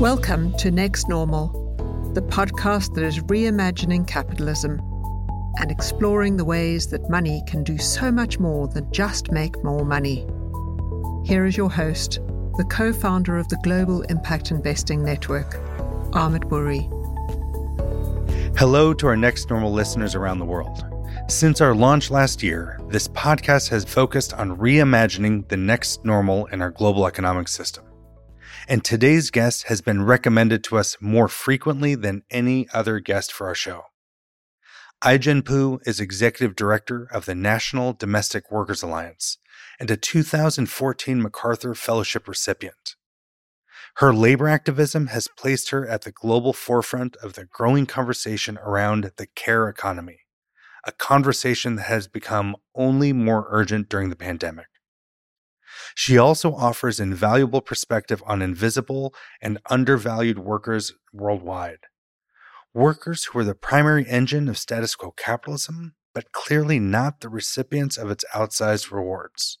Welcome to Next Normal, the podcast that is reimagining capitalism and exploring the ways that money can do so much more than just make more money. Here is your host, the co founder of the Global Impact Investing Network, Amit Bouri. Hello to our Next Normal listeners around the world. Since our launch last year, this podcast has focused on reimagining the next normal in our global economic system. And today's guest has been recommended to us more frequently than any other guest for our show. Ai-jen Poo is Executive Director of the National Domestic Workers Alliance and a 2014 MacArthur Fellowship recipient. Her labor activism has placed her at the global forefront of the growing conversation around the care economy, a conversation that has become only more urgent during the pandemic. She also offers invaluable perspective on invisible and undervalued workers worldwide. Workers who are the primary engine of status quo capitalism, but clearly not the recipients of its outsized rewards.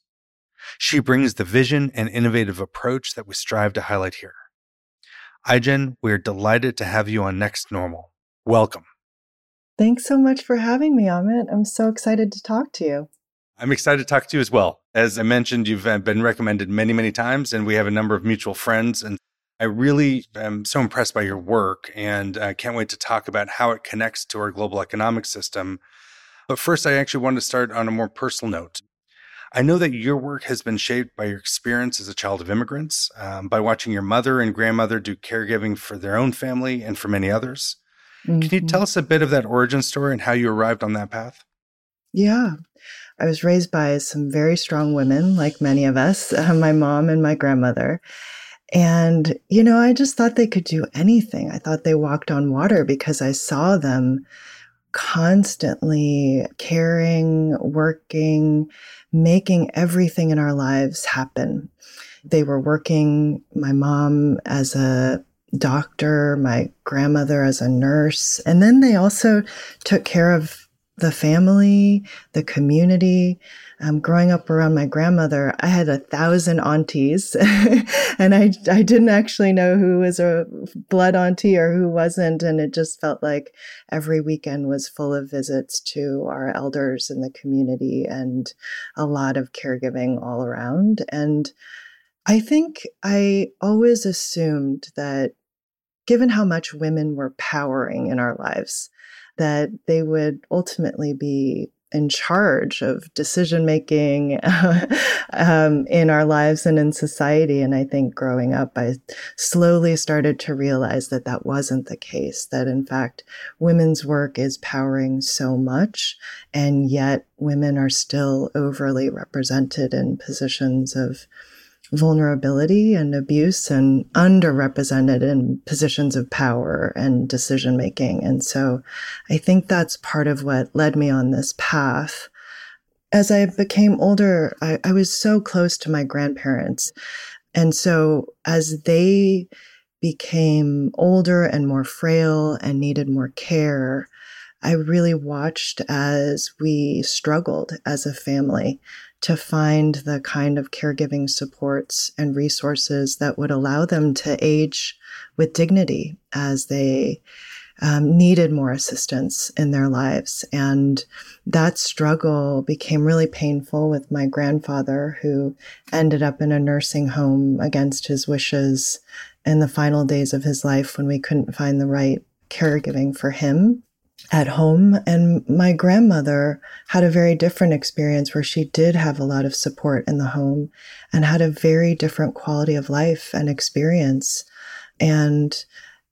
She brings the vision and innovative approach that we strive to highlight here. Ai-jen, we are delighted to have you on Next Normal. Welcome. Thanks so much for having me, Amit. I'm so excited to talk to you. I'm excited to talk to you as well. As I mentioned, you've uh, been recommended many, many times, and we have a number of mutual friends. And I really am so impressed by your work and I can't wait to talk about how it connects to our global economic system. But first, I actually want to start on a more personal note. I know that your work has been shaped by your experience as a child of immigrants, um, by watching your mother and grandmother do caregiving for their own family and for many others. Mm-hmm. Can you mm-hmm. tell us a bit of that origin story and how you arrived on that path? Yeah. I was raised by some very strong women, like many of us, uh, my mom and my grandmother. And, you know, I just thought they could do anything. I thought they walked on water because I saw them constantly caring, working, making everything in our lives happen. They were working, my mom as a doctor, my grandmother as a nurse, and then they also took care of the family, the community. Um, growing up around my grandmother, I had a thousand aunties, and I I didn't actually know who was a blood auntie or who wasn't, and it just felt like every weekend was full of visits to our elders in the community and a lot of caregiving all around. And I think I always assumed that, given how much women were powering in our lives, that they would ultimately be in charge of decision making um, in our lives and in society. And I think growing up, I slowly started to realize that that wasn't the case, that in fact, women's work is powering so much, and yet women are still overly represented in positions of vulnerability and abuse and underrepresented in positions of power and decision making. And so I think that's part of what led me on this path. As I became older, I, I was so close to my grandparents. And so as they became older and more frail and needed more care, I really watched as we struggled as a family to find the kind of caregiving supports and resources that would allow them to age with dignity as they um, needed more assistance in their lives. And that struggle became really painful with my grandfather, who ended up in a nursing home against his wishes in the final days of his life when we couldn't find the right caregiving for him at home. And my grandmother had a very different experience where she did have a lot of support in the home and had a very different quality of life and experience. And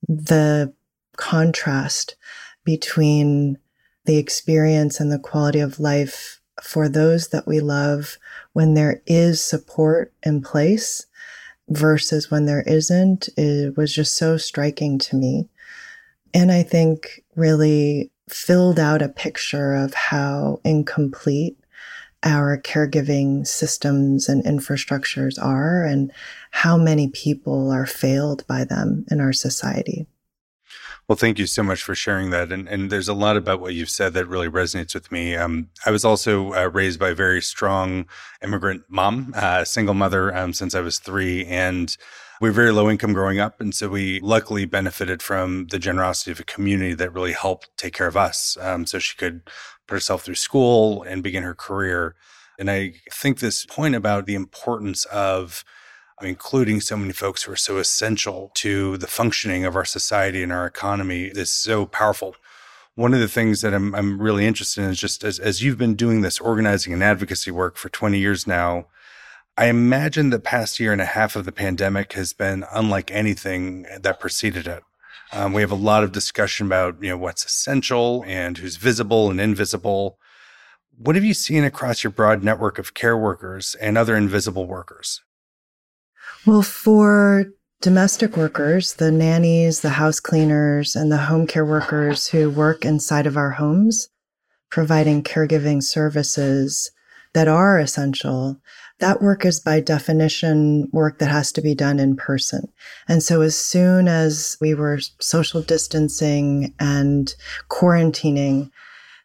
the contrast between the experience and the quality of life for those that we love when there is support in place versus when there isn't, it was just so striking to me. And I think really filled out a picture of how incomplete our caregiving systems and infrastructures are and how many people are failed by them in our society. Well, thank you so much for sharing that. And, and there's a lot about what you've said that really resonates with me. Um, I was also uh, raised by a very strong immigrant mom, uh, single mother um, since I was three. And we're very low income growing up. And so we luckily benefited from the generosity of a community that really helped take care of us. Um, so she could put herself through school and begin her career. And I think this point about the importance of including so many folks who are so essential to the functioning of our society and our economy is so powerful. One of the things that I'm, I'm really interested in is just as, as you've been doing this organizing and advocacy work for 20 years now, I imagine the past year and a half of the pandemic has been unlike anything that preceded it. Um, we have a lot of discussion about you know what's essential and who's visible and invisible. What have you seen across your broad network of care workers and other invisible workers? Well, for domestic workers, the nannies, the house cleaners, and the home care workers who work inside of our homes, providing caregiving services that are essential, that work is by definition work that has to be done in person. And so as soon as we were social distancing and quarantining,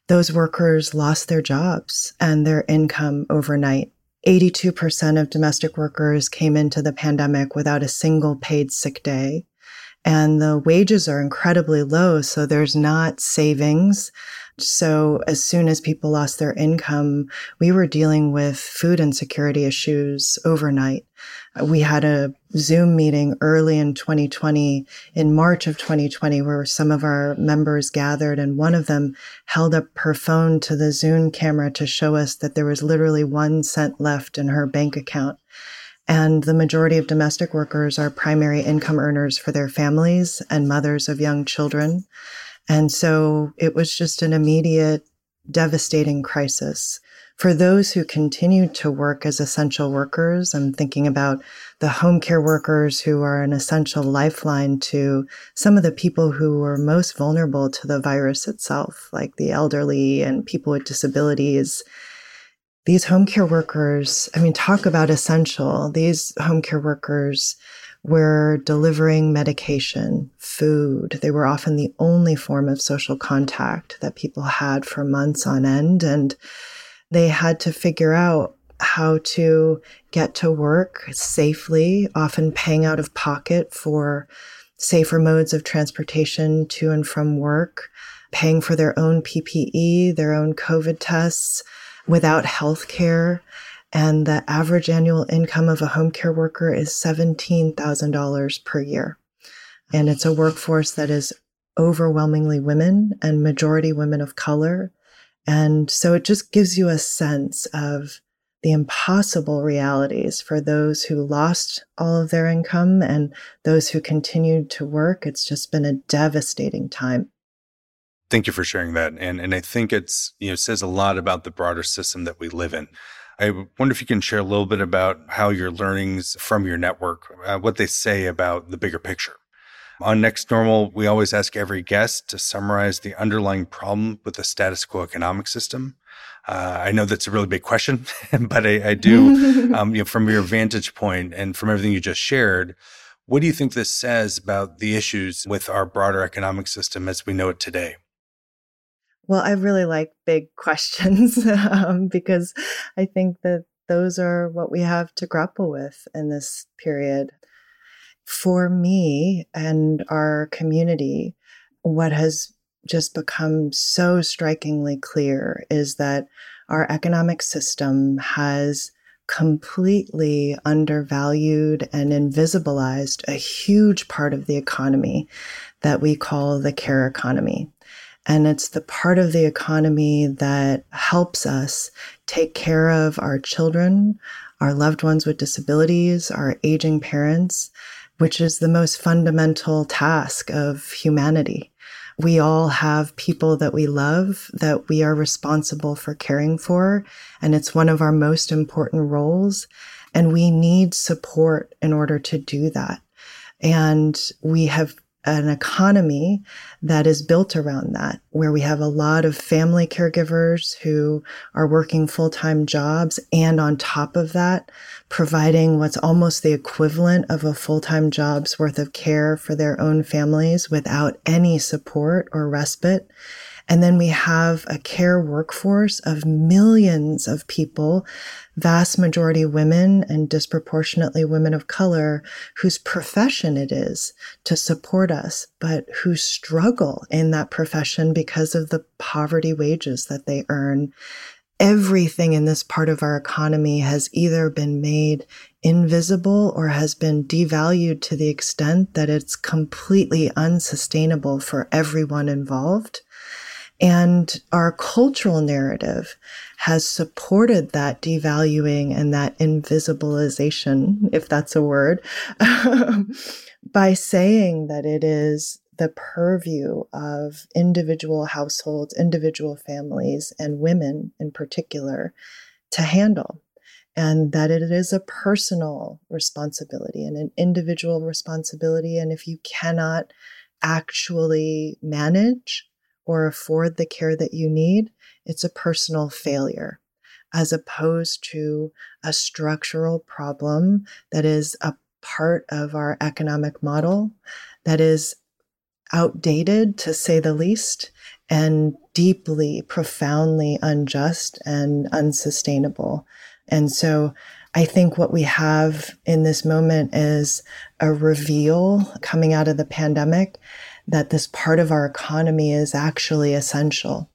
those workers lost their jobs and their income overnight. 82% of domestic workers came into the pandemic without a single paid sick day. And the wages are incredibly low. So there's not savings. So as soon as people lost their income, we were dealing with food insecurity issues overnight. Uh, we had a Zoom meeting early in 2020, in March of 2020, where some of our members gathered and one of them held up her phone to the Zoom camera to show us that there was literally one cent left in her bank account. And the majority of domestic workers are primary income earners for their families and mothers of young children. And so it was just an immediate, devastating crisis. For those who continued to work as essential workers, I'm thinking about the home care workers who are an essential lifeline to some of the people who were most vulnerable to the virus itself, like the elderly and people with disabilities. These home care workers, I mean, talk about essential. These home care workers were delivering medication, food. They were often the only form of social contact that people had for months on end. And they had to figure out how to get to work safely, often paying out of pocket for safer modes of transportation to and from work, paying for their own PPE, their own COVID tests without health care and the average annual income of a home care worker is $17,000 per year. And it's a workforce that is overwhelmingly women and majority women of color. And so it just gives you a sense of the impossible realities for those who lost all of their income and those who continued to work. It's just been a devastating time. Thank you for sharing that. And and I think it's, you know, says a lot about the broader system that we live in. I wonder if you can share a little bit about how your learnings from your network, uh, what they say about the bigger picture. On Next Normal, we always ask every guest to summarize the underlying problem with the status quo economic system. Uh, I know that's a really big question, but I, I do, um, you know, from your vantage point and from everything you just shared, what do you think this says about the issues with our broader economic system as we know it today? Well, I really like big questions um, because I think that those are what we have to grapple with in this period. For me and our community, what has just become so strikingly clear is that our economic system has completely undervalued and invisibilized a huge part of the economy that we call the care economy. And it's the part of the economy that helps us take care of our children, our loved ones with disabilities, our aging parents, which is the most fundamental task of humanity. We all have people that we love that we are responsible for caring for. And it's one of our most important roles. And we need support in order to do that. And we have an economy that is built around that, where we have a lot of family caregivers who are working full time jobs. And on top of that, providing what's almost the equivalent of a full time job's worth of care for their own families without any support or respite. And then we have a care workforce of millions of people, vast majority women and disproportionately women of color, whose profession it is to support us, but who struggle in that profession because of the poverty wages that they earn everything in this part of our economy has either been made invisible or has been devalued to the extent that it's completely unsustainable for everyone involved. And our cultural narrative has supported that devaluing and that invisibilization, if that's a word, by saying that it is the purview of individual households, individual families, and women in particular to handle. And that it is a personal responsibility and an individual responsibility. And if you cannot actually manage or afford the care that you need, it's a personal failure as opposed to a structural problem that is a part of our economic model that is outdated to say the least and deeply, profoundly unjust and unsustainable. And so I think what we have in this moment is a reveal coming out of the pandemic that this part of our economy is actually essential.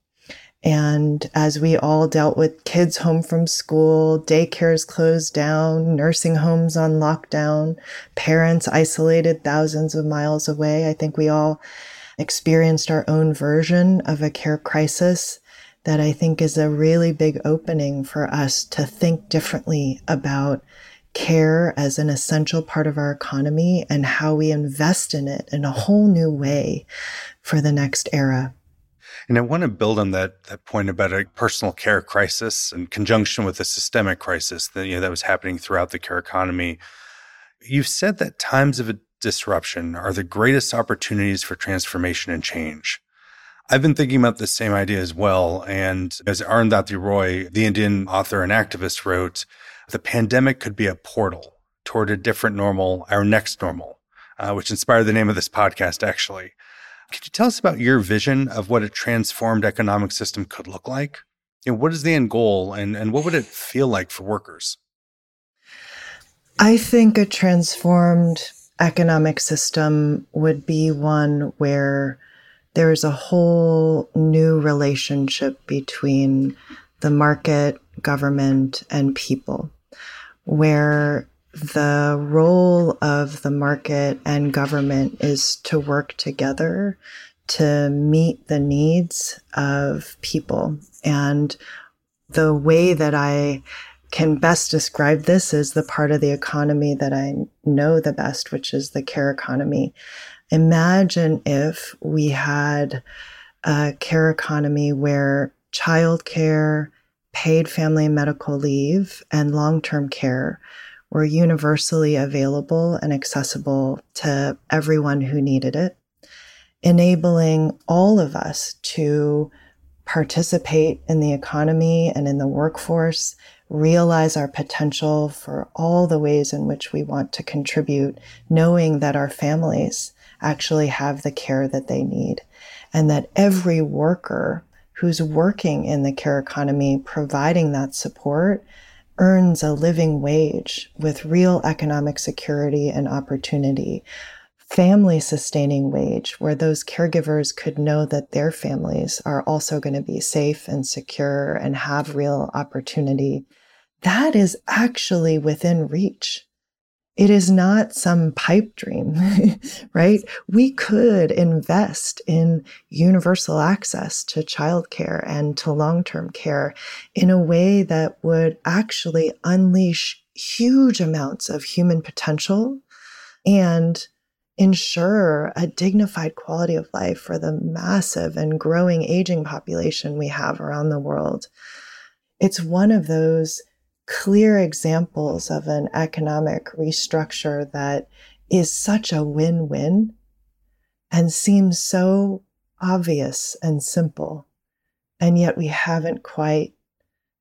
And as we all dealt with kids home from school, daycares closed down, nursing homes on lockdown, parents isolated thousands of miles away, I think we all experienced our own version of a care crisis that I think is a really big opening for us to think differently about care as an essential part of our economy and how we invest in it in a whole new way for the next era. And I want to build on that that point about a personal care crisis in conjunction with a systemic crisis that you know that was happening throughout the care economy. You've said that times of disruption are the greatest opportunities for transformation and change. I've been thinking about the same idea as well. And as Arundhati Roy, the Indian author and activist, wrote, the pandemic could be a portal toward a different normal, our next normal, uh, which inspired the name of this podcast, actually. Could you tell us about your vision of what a transformed economic system could look like? You know, what is the end goal and, and what would it feel like for workers? I think a transformed economic system would be one where there is a whole new relationship between the market, government, and people, where the role of the market and government is to work together to meet the needs of people. And the way that I can best describe this is the part of the economy that I know the best, which is the care economy. Imagine if we had a care economy where childcare, paid family medical leave, and long term care were universally available and accessible to everyone who needed it, enabling all of us to participate in the economy and in the workforce, realize our potential for all the ways in which we want to contribute, knowing that our families actually have the care that they need, and that every worker who's working in the care economy providing that support earns a living wage with real economic security and opportunity, family sustaining wage, where those caregivers could know that their families are also going to be safe and secure and have real opportunity. That is actually within reach. It is not some pipe dream, right? We could invest in universal access to childcare and to long term care in a way that would actually unleash huge amounts of human potential and ensure a dignified quality of life for the massive and growing aging population we have around the world. It's one of those clear examples of an economic restructure that is such a win win and seems so obvious and simple. And yet we haven't quite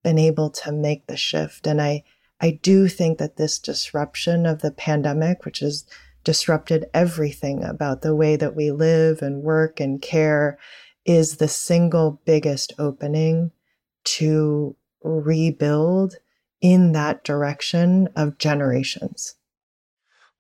been able to make the shift. And I, I do think that this disruption of the pandemic, which has disrupted everything about the way that we live and work and care, is the single biggest opening to rebuild in that direction of generations.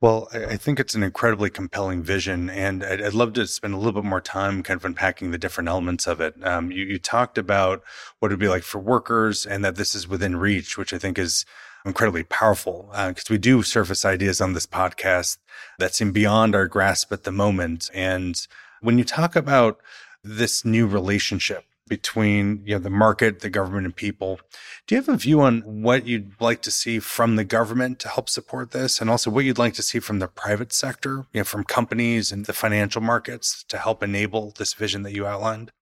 Well, I think it's an incredibly compelling vision, and I'd, I'd, love to spend a little bit more time kind of unpacking the different elements of it. Um, you, you, talked about what it'd be like for workers, and that this is within reach, which I think is incredibly powerful because uh, we do surface ideas on this podcast that seem beyond our grasp at the moment. And when you talk about this new relationship between you know the market, the government, and people. Do you have a view on what you'd like to see from the government to help support this, and also what you'd like to see from the private sector, you know, from companies and the financial markets to help enable this vision that you outlined?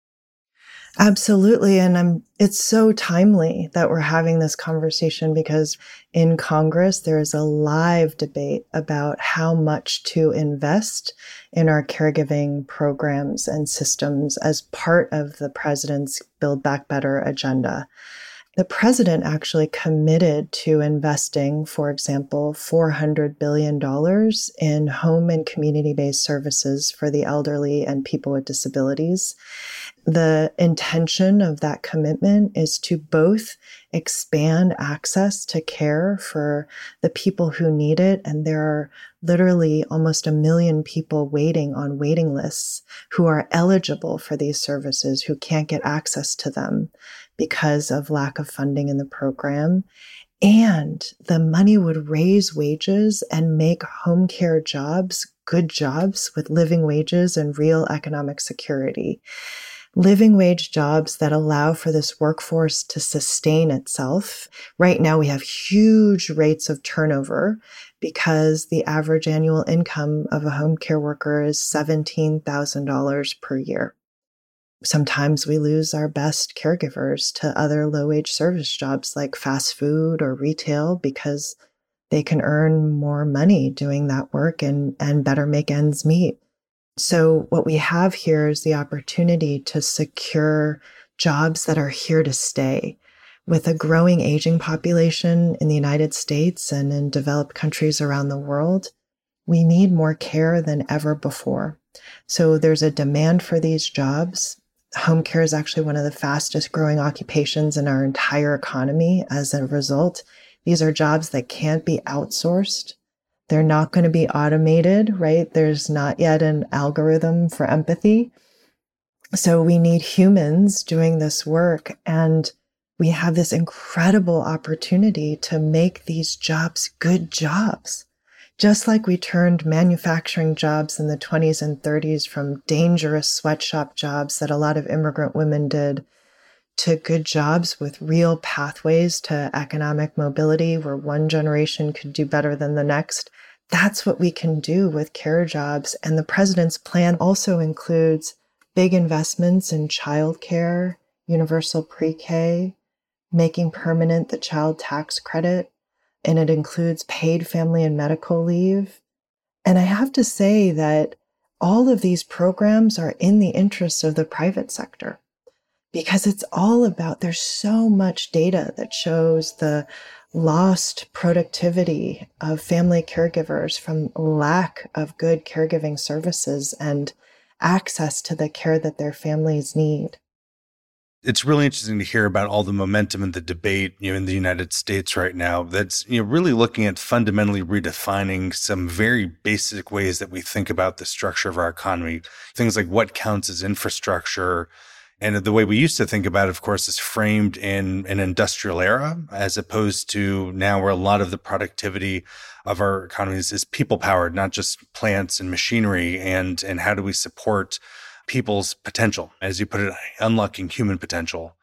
Absolutely. And I'm, it's so timely that we're having this conversation because in Congress, there is a live debate about how much to invest in our caregiving programs and systems as part of the president's Build Back Better agenda. The president actually committed to investing, for example, $400 billion in home and community based services for the elderly and people with disabilities. The intention of that commitment is to both expand access to care for the people who need it. And there are literally almost a million people waiting on waiting lists who are eligible for these services who can't get access to them because of lack of funding in the program. And the money would raise wages and make home care jobs good jobs with living wages and real economic security. Living wage jobs that allow for this workforce to sustain itself. Right now, we have huge rates of turnover because the average annual income of a home care worker is $17,000 per year. Sometimes we lose our best caregivers to other low wage service jobs like fast food or retail because they can earn more money doing that work and, and better make ends meet. So, what we have here is the opportunity to secure jobs that are here to stay. With a growing aging population in the United States and in developed countries around the world, we need more care than ever before. So, there's a demand for these jobs home care is actually one of the fastest growing occupations in our entire economy as a result. These are jobs that can't be outsourced. They're not going to be automated, right? There's not yet an algorithm for empathy. So we need humans doing this work. And we have this incredible opportunity to make these jobs good jobs. Just like we turned manufacturing jobs in the 20s and 30s from dangerous sweatshop jobs that a lot of immigrant women did to good jobs with real pathways to economic mobility where one generation could do better than the next. That's what we can do with care jobs. And the president's plan also includes big investments in childcare, universal pre K, making permanent the child tax credit, and it includes paid family and medical leave. And I have to say that all of these programs are in the interests of the private sector because it's all about there's so much data that shows the lost productivity of family caregivers from lack of good caregiving services and access to the care that their families need. It's really interesting to hear about all the momentum and the debate you know in the United States right now that's you know really looking at fundamentally redefining some very basic ways that we think about the structure of our economy. Things like what counts as infrastructure and the way we used to think about it of course is framed in an industrial era as opposed to now where a lot of the productivity of our economies is people powered not just plants and machinery and and how do we support people's potential, as you put it, unlocking human potential.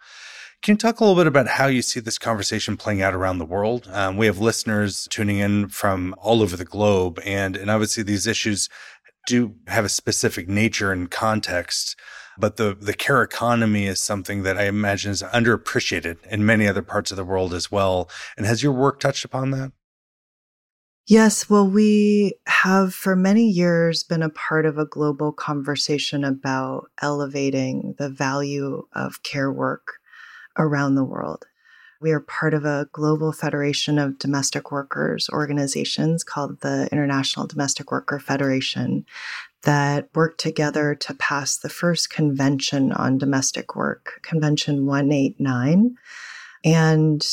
Can you talk a little bit about how you see this conversation playing out around the world? Um, we have listeners tuning in from all over the globe, and and obviously these issues do have a specific nature and context. But the the care economy is something that I imagine is underappreciated in many other parts of the world as well. And has your work touched upon that? Yes, well, we have for many years been a part of a global conversation about elevating the value of care work around the world. We are part of a global federation of domestic workers organizations called the International Domestic Worker Federation that worked together to pass the first convention on domestic work, Convention 189. And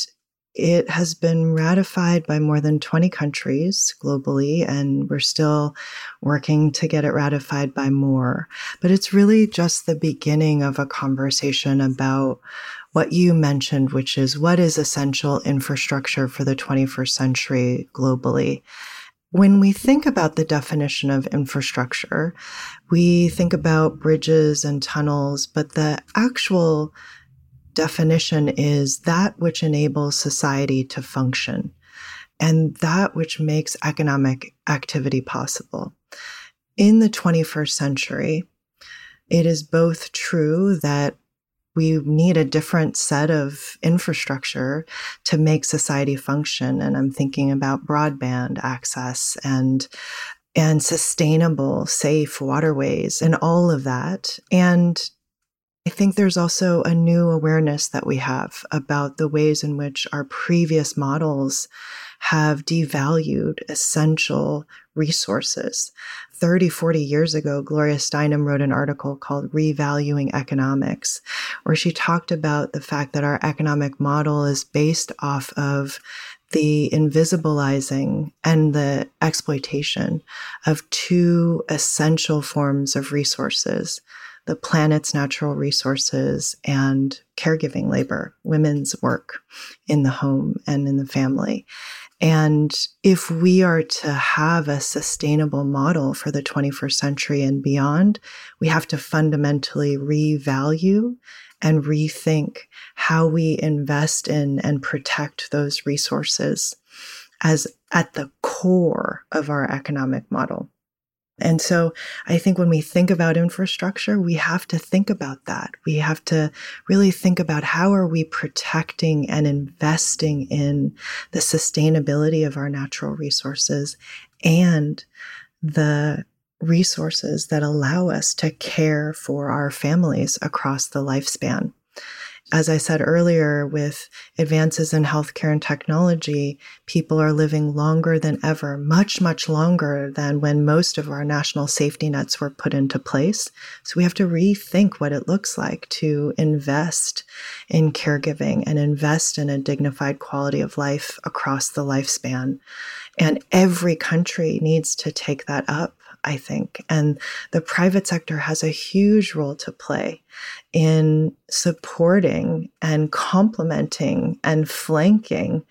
it has been ratified by more than 20 countries globally, and we're still working to get it ratified by more. But it's really just the beginning of a conversation about what you mentioned, which is what is essential infrastructure for the 21st century globally. When we think about the definition of infrastructure, we think about bridges and tunnels, but the actual definition is that which enables society to function and that which makes economic activity possible. In the 21st century, it is both true that we need a different set of infrastructure to make society function. And I'm thinking about broadband access and and sustainable, safe waterways and all of that. And I think there's also a new awareness that we have about the ways in which our previous models have devalued essential resources. 30, 40 years ago, Gloria Steinem wrote an article called Revaluing Economics, where she talked about the fact that our economic model is based off of the invisibilizing and the exploitation of two essential forms of resources the planet's natural resources and caregiving labor, women's work in the home and in the family. And if we are to have a sustainable model for the 21st century and beyond, we have to fundamentally revalue and rethink how we invest in and protect those resources as at the core of our economic model. And so I think when we think about infrastructure, we have to think about that. We have to really think about how are we protecting and investing in the sustainability of our natural resources and the resources that allow us to care for our families across the lifespan as I said earlier, with advances in healthcare and technology, people are living longer than ever, much, much longer than when most of our national safety nets were put into place. So we have to rethink what it looks like to invest in caregiving and invest in a dignified quality of life across the lifespan. And every country needs to take that up I think. And the private sector has a huge role to play in supporting and complementing and flanking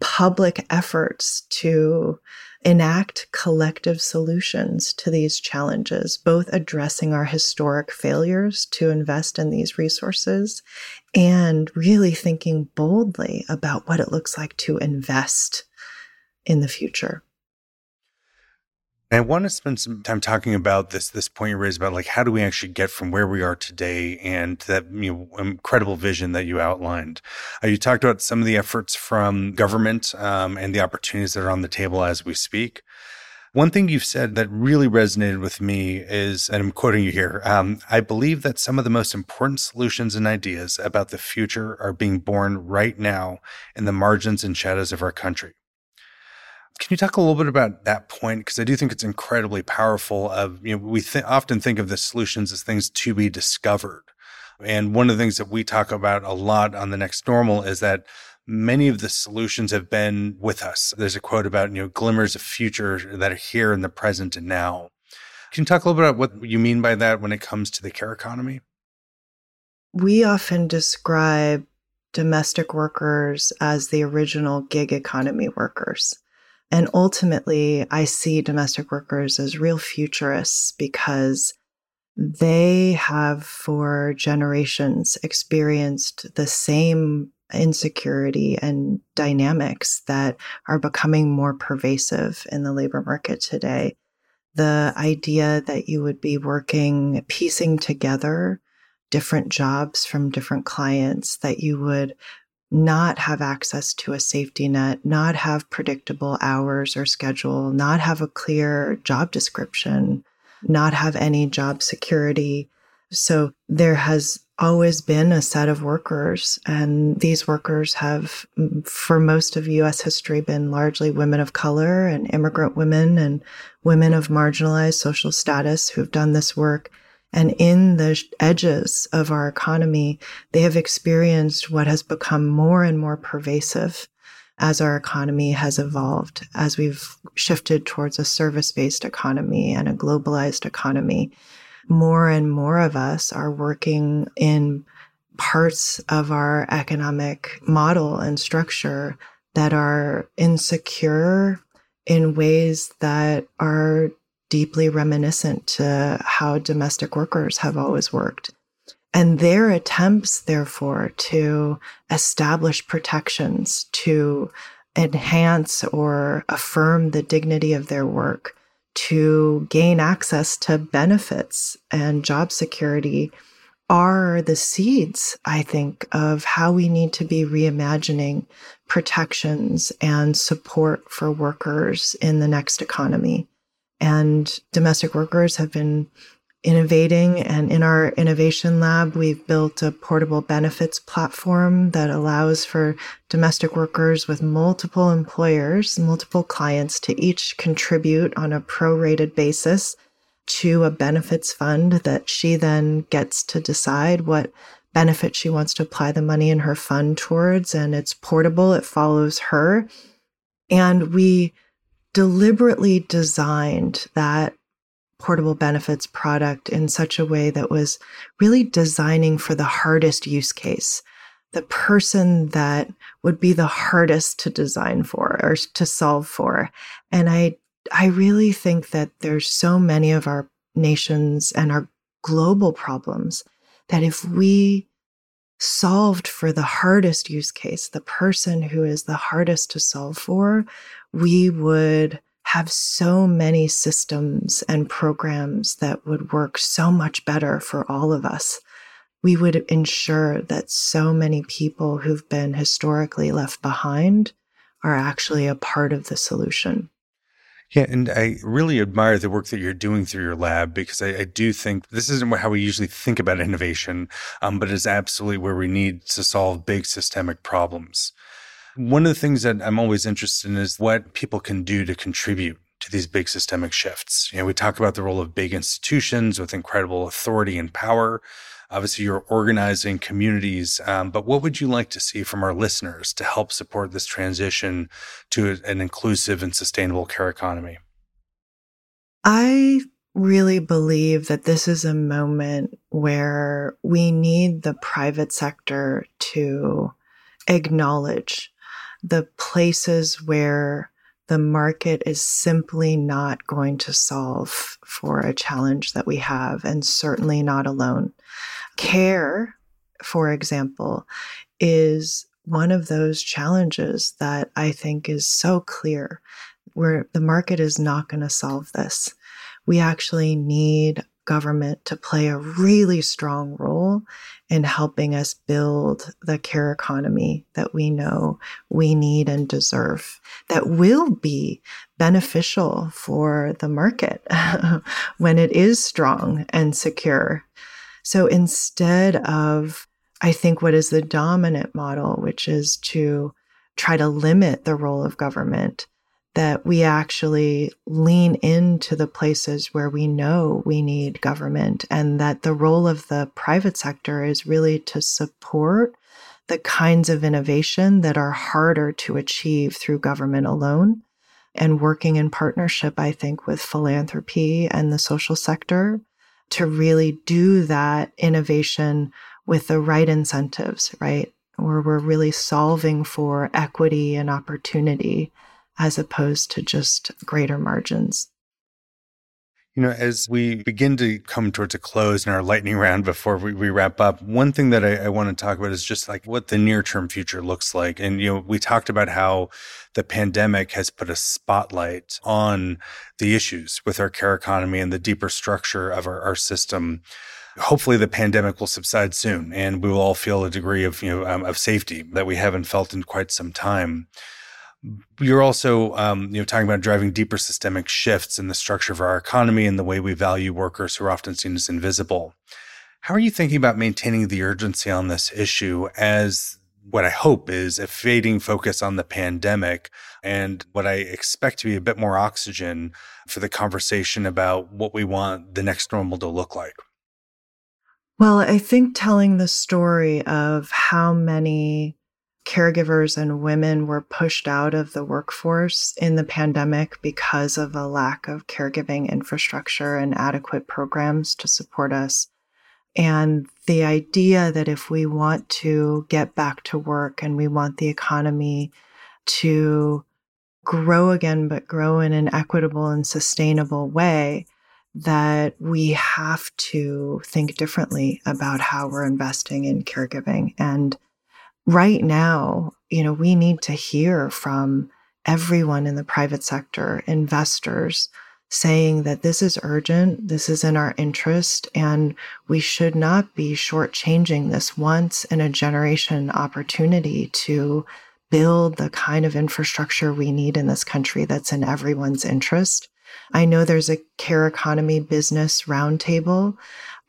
public efforts to enact collective solutions to these challenges, both addressing our historic failures to invest in these resources and really thinking boldly about what it looks like to invest in the future. I want to spend some time talking about this this point you raised about like how do we actually get from where we are today and that you know incredible vision that you outlined. Uh, you talked about some of the efforts from government um, and the opportunities that are on the table as we speak. One thing you've said that really resonated with me is, and I'm quoting you here, um, I believe that some of the most important solutions and ideas about the future are being born right now in the margins and shadows of our country. Can you talk a little bit about that point? Because I do think it's incredibly powerful. Of you know, we th- often think of the solutions as things to be discovered, and one of the things that we talk about a lot on the next normal is that many of the solutions have been with us. There's a quote about you know glimmers of future that are here in the present and now. Can you talk a little bit about what you mean by that when it comes to the care economy? We often describe domestic workers as the original gig economy workers. And ultimately, I see domestic workers as real futurists because they have for generations experienced the same insecurity and dynamics that are becoming more pervasive in the labor market today. The idea that you would be working, piecing together different jobs from different clients, that you would not have access to a safety net, not have predictable hours or schedule, not have a clear job description, not have any job security. So there has always been a set of workers. And these workers have, for most of US history, been largely women of color and immigrant women and women of marginalized social status who've done this work. And in the edges of our economy, they have experienced what has become more and more pervasive as our economy has evolved, as we've shifted towards a service based economy and a globalized economy. More and more of us are working in parts of our economic model and structure that are insecure in ways that are deeply reminiscent to how domestic workers have always worked. And their attempts, therefore, to establish protections to enhance or affirm the dignity of their work to gain access to benefits and job security are the seeds, I think, of how we need to be reimagining protections and support for workers in the next economy. And domestic workers have been innovating. And in our innovation lab, we've built a portable benefits platform that allows for domestic workers with multiple employers, multiple clients to each contribute on a prorated basis to a benefits fund that she then gets to decide what benefit she wants to apply the money in her fund towards. And it's portable, it follows her. And we deliberately designed that portable benefits product in such a way that was really designing for the hardest use case, the person that would be the hardest to design for or to solve for. And I, I really think that there's so many of our nations and our global problems that if we solved for the hardest use case, the person who is the hardest to solve for, we would have so many systems and programs that would work so much better for all of us. We would ensure that so many people who've been historically left behind are actually a part of the solution. Yeah, and I really admire the work that you're doing through your lab because I, I do think this isn't how we usually think about innovation, um, but it's absolutely where we need to solve big systemic problems. One of the things that I'm always interested in is what people can do to contribute to these big systemic shifts. You know, we talk about the role of big institutions with incredible authority and power. Obviously, you're organizing communities, um, but what would you like to see from our listeners to help support this transition to an inclusive and sustainable care economy? I really believe that this is a moment where we need the private sector to acknowledge the places where the market is simply not going to solve for a challenge that we have, and certainly not alone. Care, for example, is one of those challenges that I think is so clear where the market is not going to solve this. We actually need government to play a really strong role in helping us build the care economy that we know we need and deserve, that will be beneficial for the market when it is strong and secure. So instead of, I think, what is the dominant model, which is to try to limit the role of government that we actually lean into the places where we know we need government and that the role of the private sector is really to support the kinds of innovation that are harder to achieve through government alone. And working in partnership, I think, with philanthropy and the social sector to really do that innovation with the right incentives, right? Where we're really solving for equity and opportunity as opposed to just greater margins. You know, as we begin to come towards a close in our lightning round before we, we wrap up, one thing that I, I, want to talk about is just like what the near term future looks like. And, you know, we talked about how the pandemic has put a spotlight on the issues with our care economy and the deeper structure of our, our system hopefully the pandemic will subside soon and we will all feel a degree of you know um, of safety that we haven't felt in quite some time you're also um, you know talking about driving deeper systemic shifts in the structure of our economy and the way we value workers who are often seen as invisible How are you thinking about maintaining the urgency on this issue as what I hope is a fading focus on the pandemic and what I expect to be a bit more oxygen for the conversation about what we want the next normal to look like? Well, I think telling the story of how many caregivers and women were pushed out of the workforce in the pandemic because of a lack of caregiving infrastructure and adequate programs to support us. And the idea that if we want to get back to work and we want the economy to grow again, but grow in an equitable and sustainable way, that we have to think differently about how we're investing in caregiving. And right now, you know, we need to hear from everyone in the private sector, investors, saying that this is urgent, this is in our interest, and we should not be shortchanging this once in a generation opportunity to build the kind of infrastructure we need in this country that's in everyone's interest. I know there's a care economy business roundtable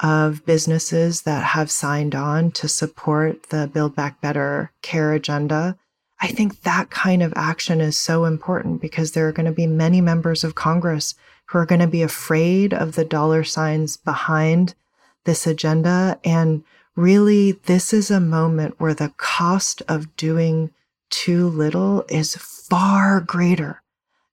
of businesses that have signed on to support the Build Back Better care agenda. I think that kind of action is so important because there are going to be many members of Congress who are going to be afraid of the dollar signs behind this agenda. And really, this is a moment where the cost of doing too little is far greater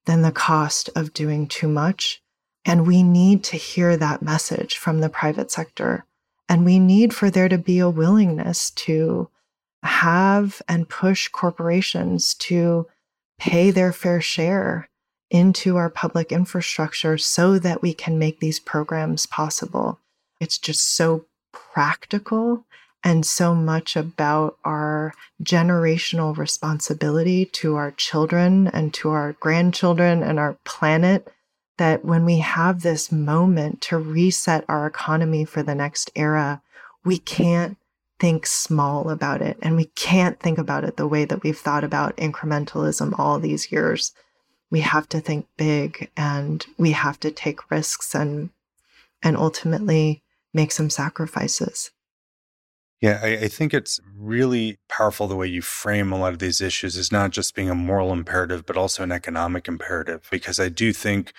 than the cost of doing too much. And we need to hear that message from the private sector. And we need for there to be a willingness to have and push corporations to pay their fair share into our public infrastructure so that we can make these programs possible. It's just so practical and so much about our generational responsibility to our children and to our grandchildren and our planet that when we have this moment to reset our economy for the next era, we can't think small about it. And we can't think about it the way that we've thought about incrementalism all these years. We have to think big and we have to take risks and and ultimately make some sacrifices. Yeah, I, I, think it's really powerful the way you frame a lot of these issues is not just being a moral imperative, but also an economic imperative. Because I do think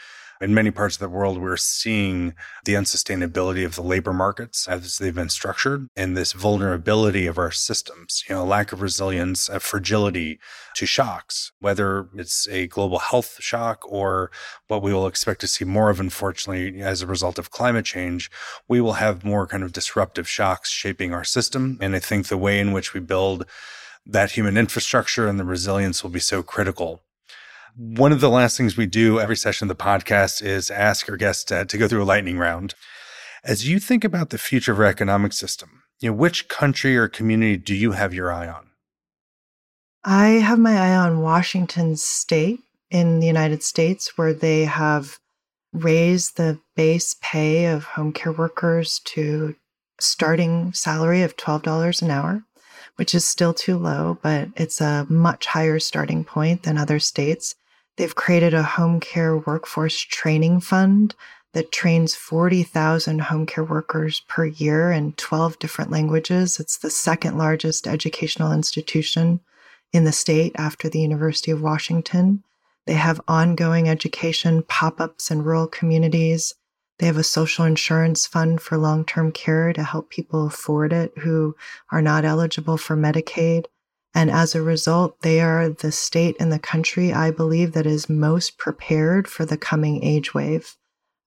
in many parts of the world, we're seeing the unsustainability of the labor markets as they've been structured and this vulnerability of our systems, you know, lack of resilience, a fragility to shocks, whether it's a global health shock or what we will expect to see more of, unfortunately, as a result of climate change, we will have more kind of disruptive shocks shaping our system. And I think the way in which we build that human infrastructure and the resilience will be so critical one of the last things we do every session of the podcast is ask our guests to, to go through a lightning round. As you think about the future of our economic system, you know, which country or community do you have your eye on? I have my eye on Washington state in the United States, where they have raised the base pay of home care workers to starting salary of $12 an hour, which is still too low, but it's a much higher starting point than other states. They've created a home care workforce training fund that trains 40,000 home care workers per year in 12 different languages. It's the second largest educational institution in the state after the University of Washington. They have ongoing education pop ups in rural communities. They have a social insurance fund for long term care to help people afford it who are not eligible for Medicaid. And as a result, they are the state and the country, I believe, that is most prepared for the coming age wave.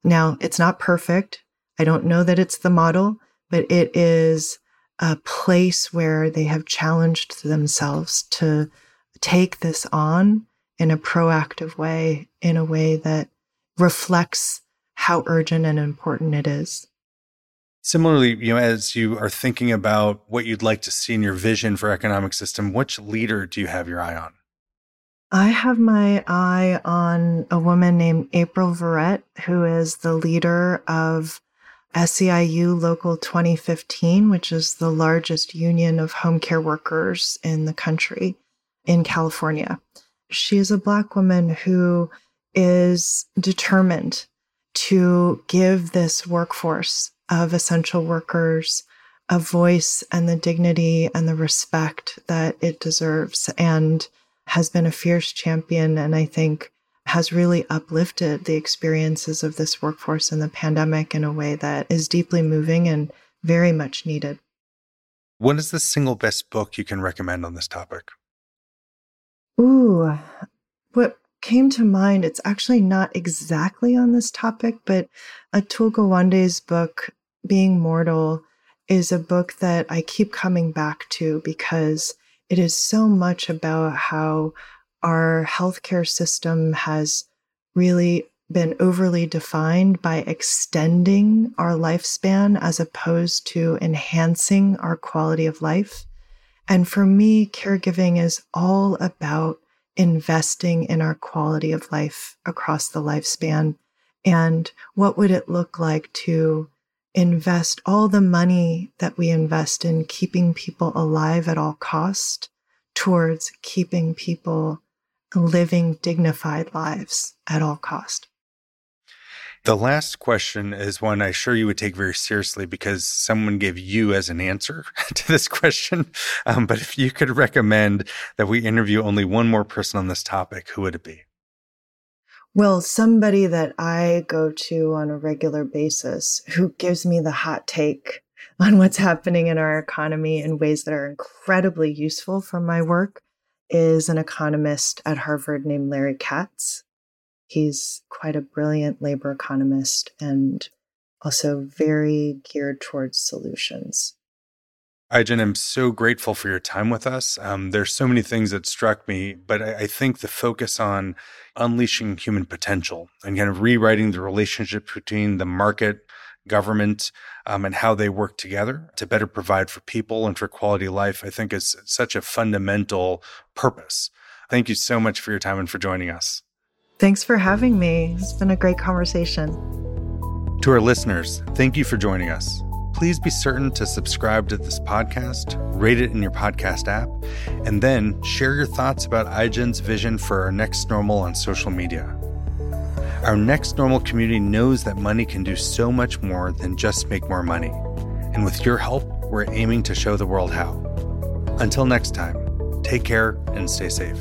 Now, it's not perfect. I don't know that it's the model, but it is a place where they have challenged themselves to take this on in a proactive way, in a way that reflects how urgent and important it is. Similarly, you know, as you are thinking about what you'd like to see in your vision for economic system, which leader do you have your eye on? I have my eye on a woman named April Verrett, who is the leader of SEIU Local 2015, which is the largest union of home care workers in the country in California. She is a Black woman who is determined to give this workforce of essential workers a voice and the dignity and the respect that it deserves and has been a fierce champion and I think has really uplifted the experiences of this workforce in the pandemic in a way that is deeply moving and very much needed. What is the single best book you can recommend on this topic? Ooh, what came to mind, it's actually not exactly on this topic, but Atul Gawande's book, Being Mortal, is a book that I keep coming back to because it is so much about how our healthcare system has really been overly defined by extending our lifespan as opposed to enhancing our quality of life. And for me, caregiving is all about investing in our quality of life across the lifespan. And what would it look like to invest all the money that we invest in keeping people alive at all cost towards keeping people living dignified lives at all cost. The last question is one I'm sure you would take very seriously because someone gave you as an answer to this question. Um, but if you could recommend that we interview only one more person on this topic, who would it be? Well, somebody that I go to on a regular basis who gives me the hot take on what's happening in our economy in ways that are incredibly useful for my work is an economist at Harvard named Larry Katz. He's quite a brilliant labor economist and also very geared towards solutions. Ai-jen, I'm so grateful for your time with us. Um, there's so many things that struck me, but I, I, think the focus on unleashing human potential and kind of rewriting the relationship between the market, government, um, and how they work together to better provide for people and for quality life, I think is such a fundamental purpose. Thank you so much for your time and for joining us. Thanks for having me. It's been a great conversation. To our listeners, thank you for joining us. Please be certain to subscribe to this podcast, rate it in your podcast app, and then share your thoughts about Ai-jen's vision for our next normal on social media. Our next normal community knows that money can do so much more than just make more money. And with your help, we're aiming to show the world how. Until next time, take care and stay safe.